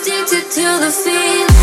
addicted to the feeling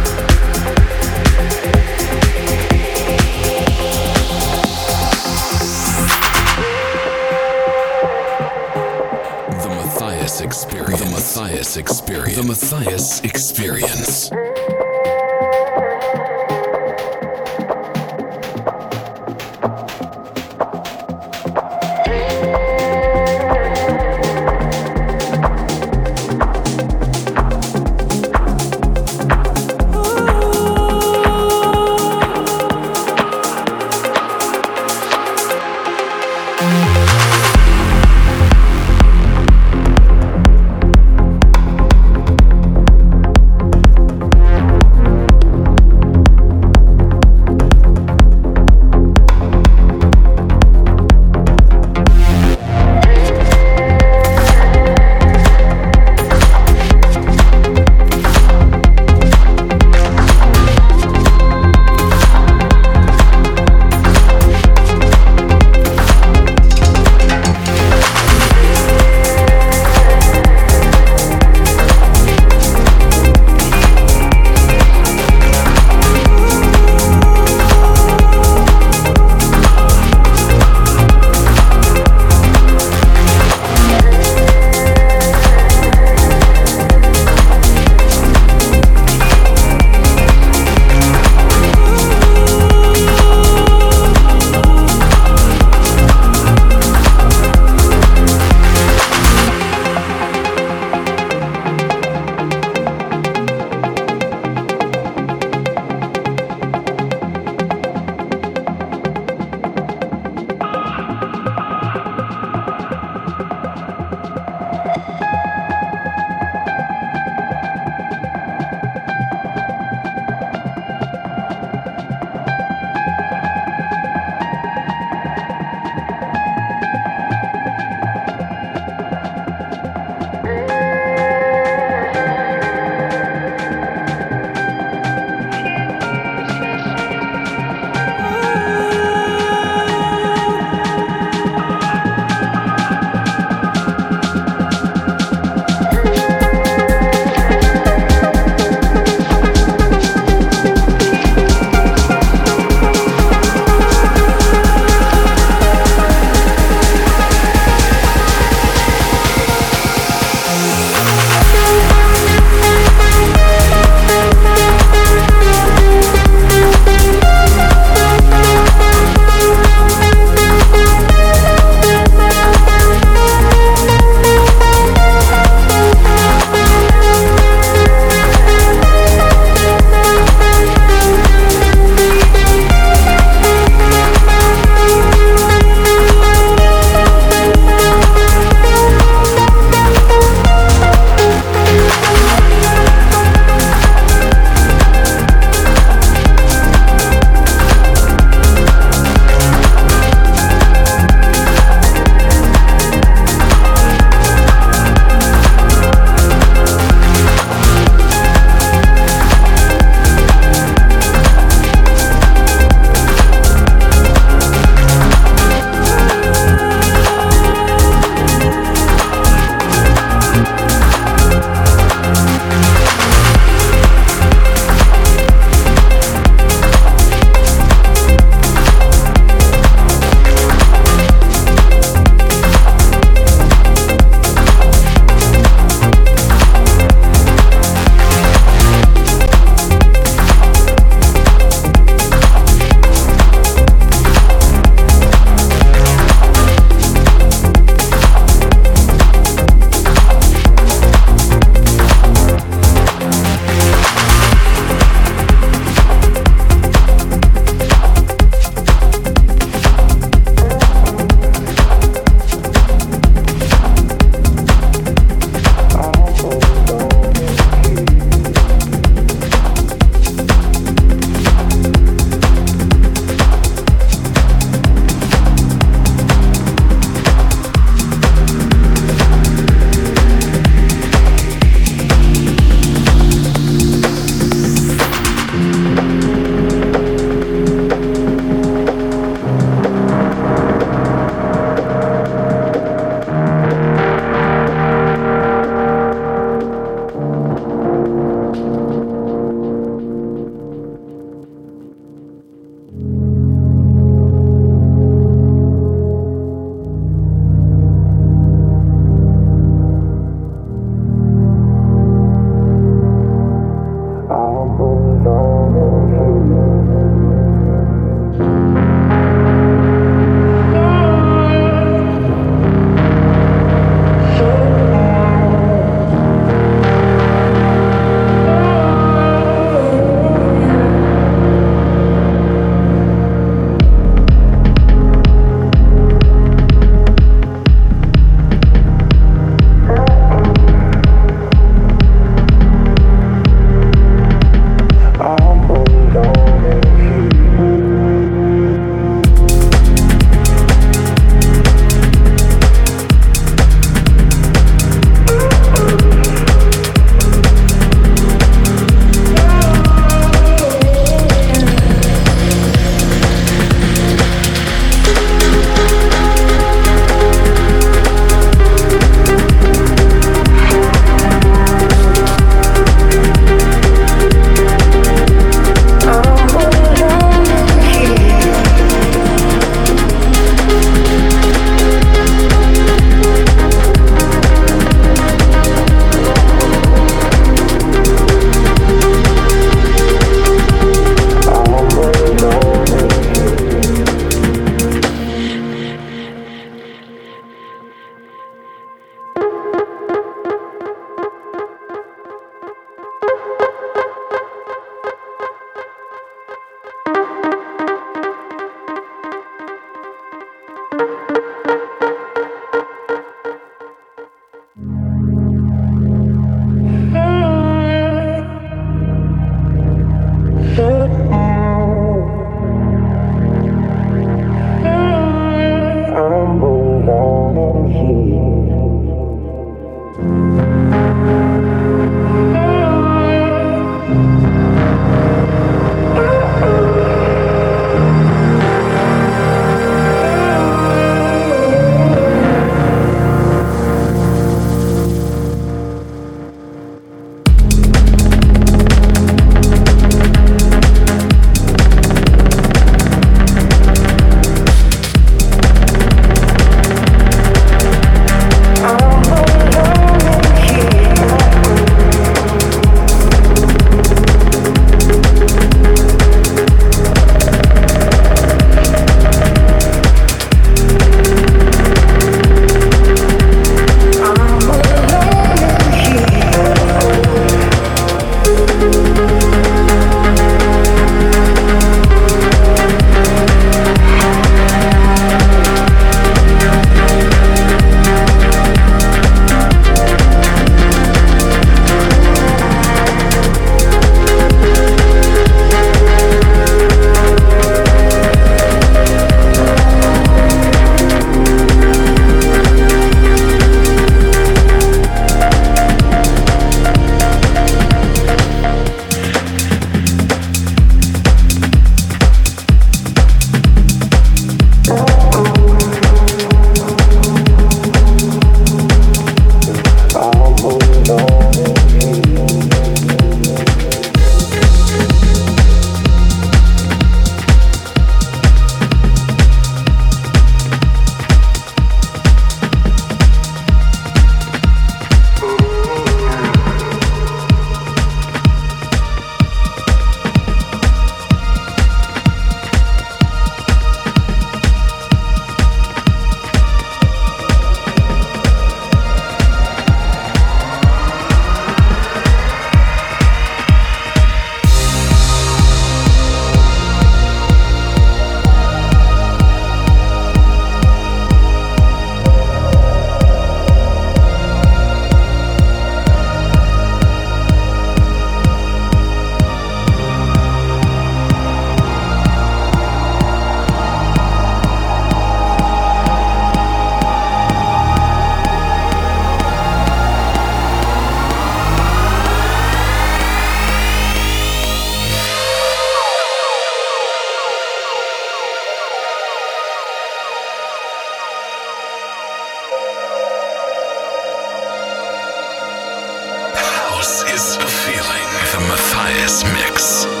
the Matthias Mix.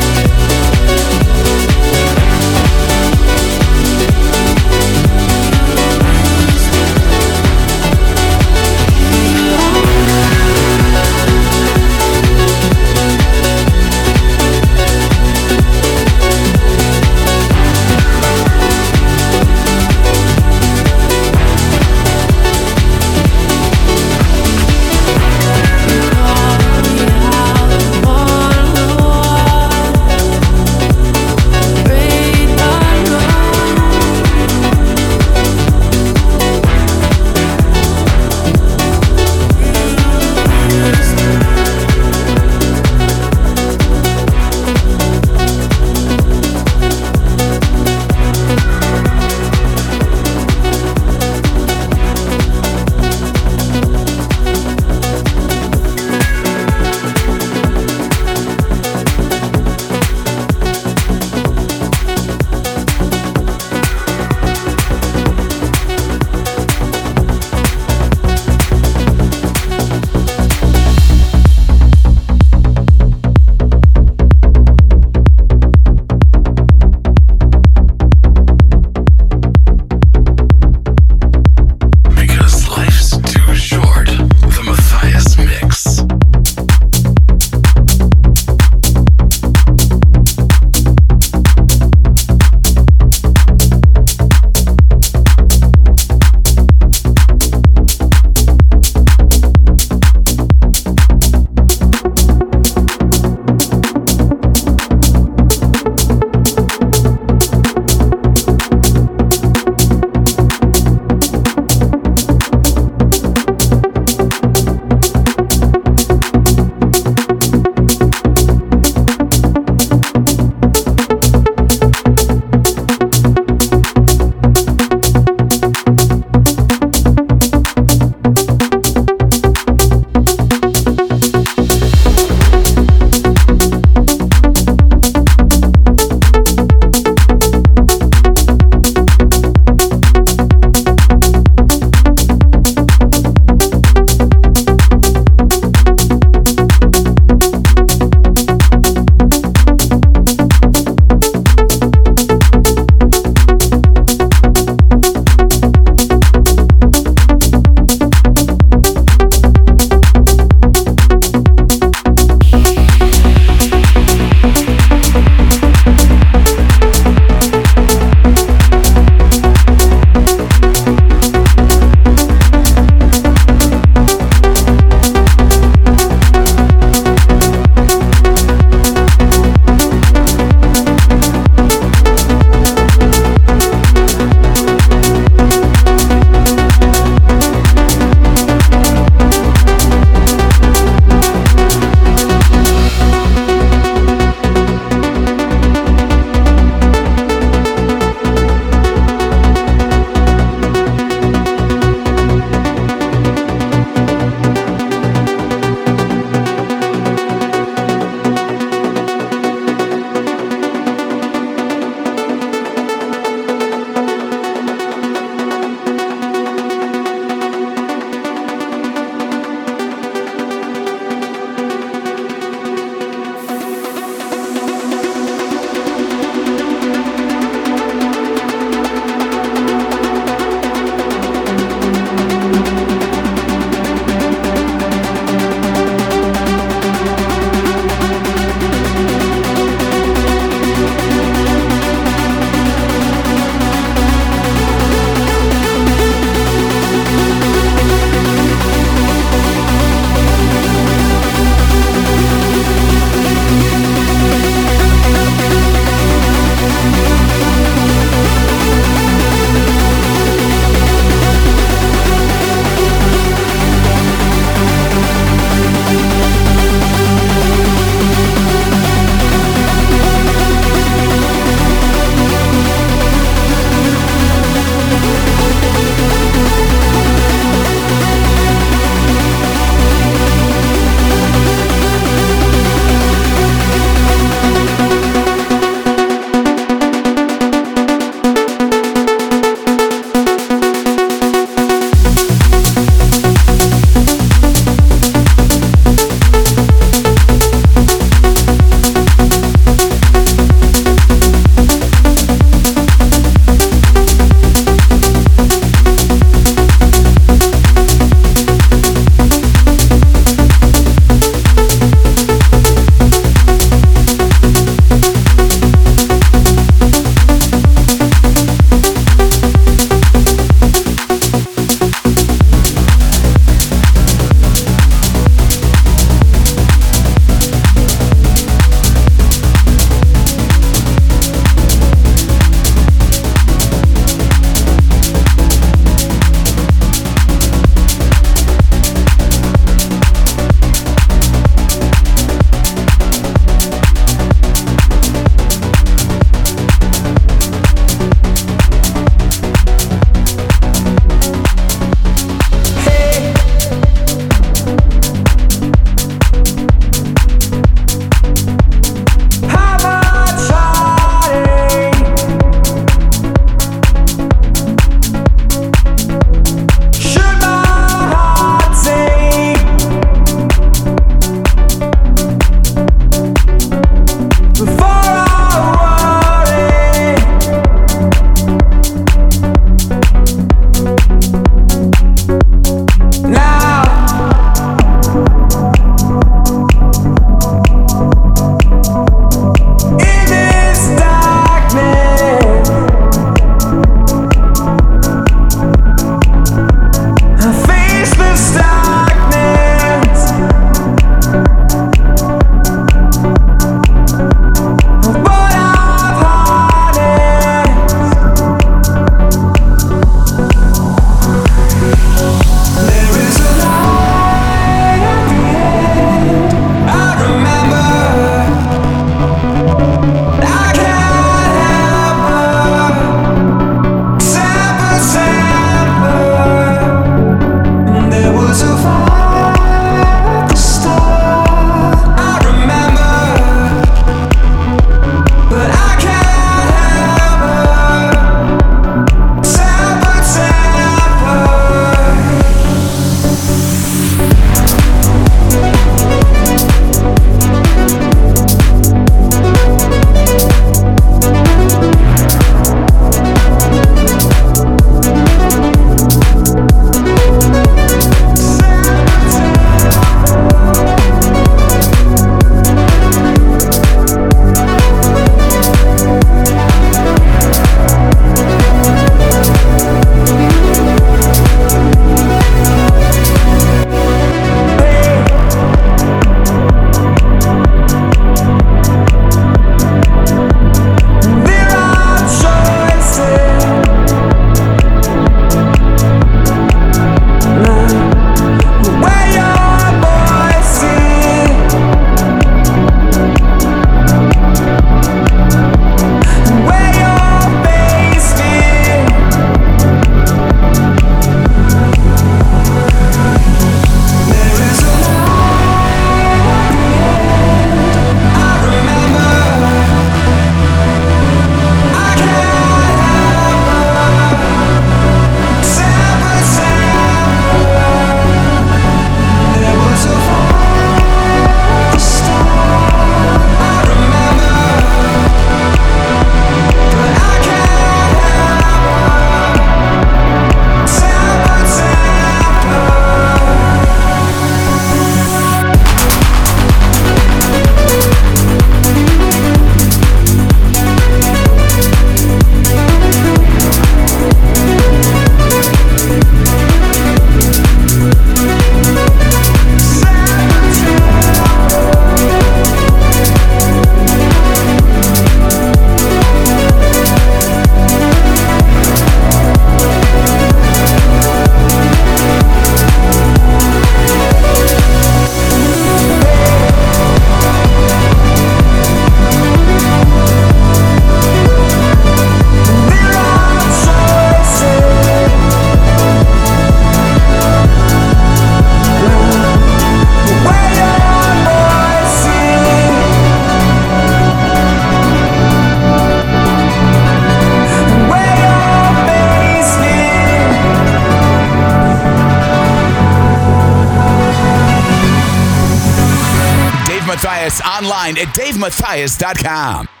Davemathias.com.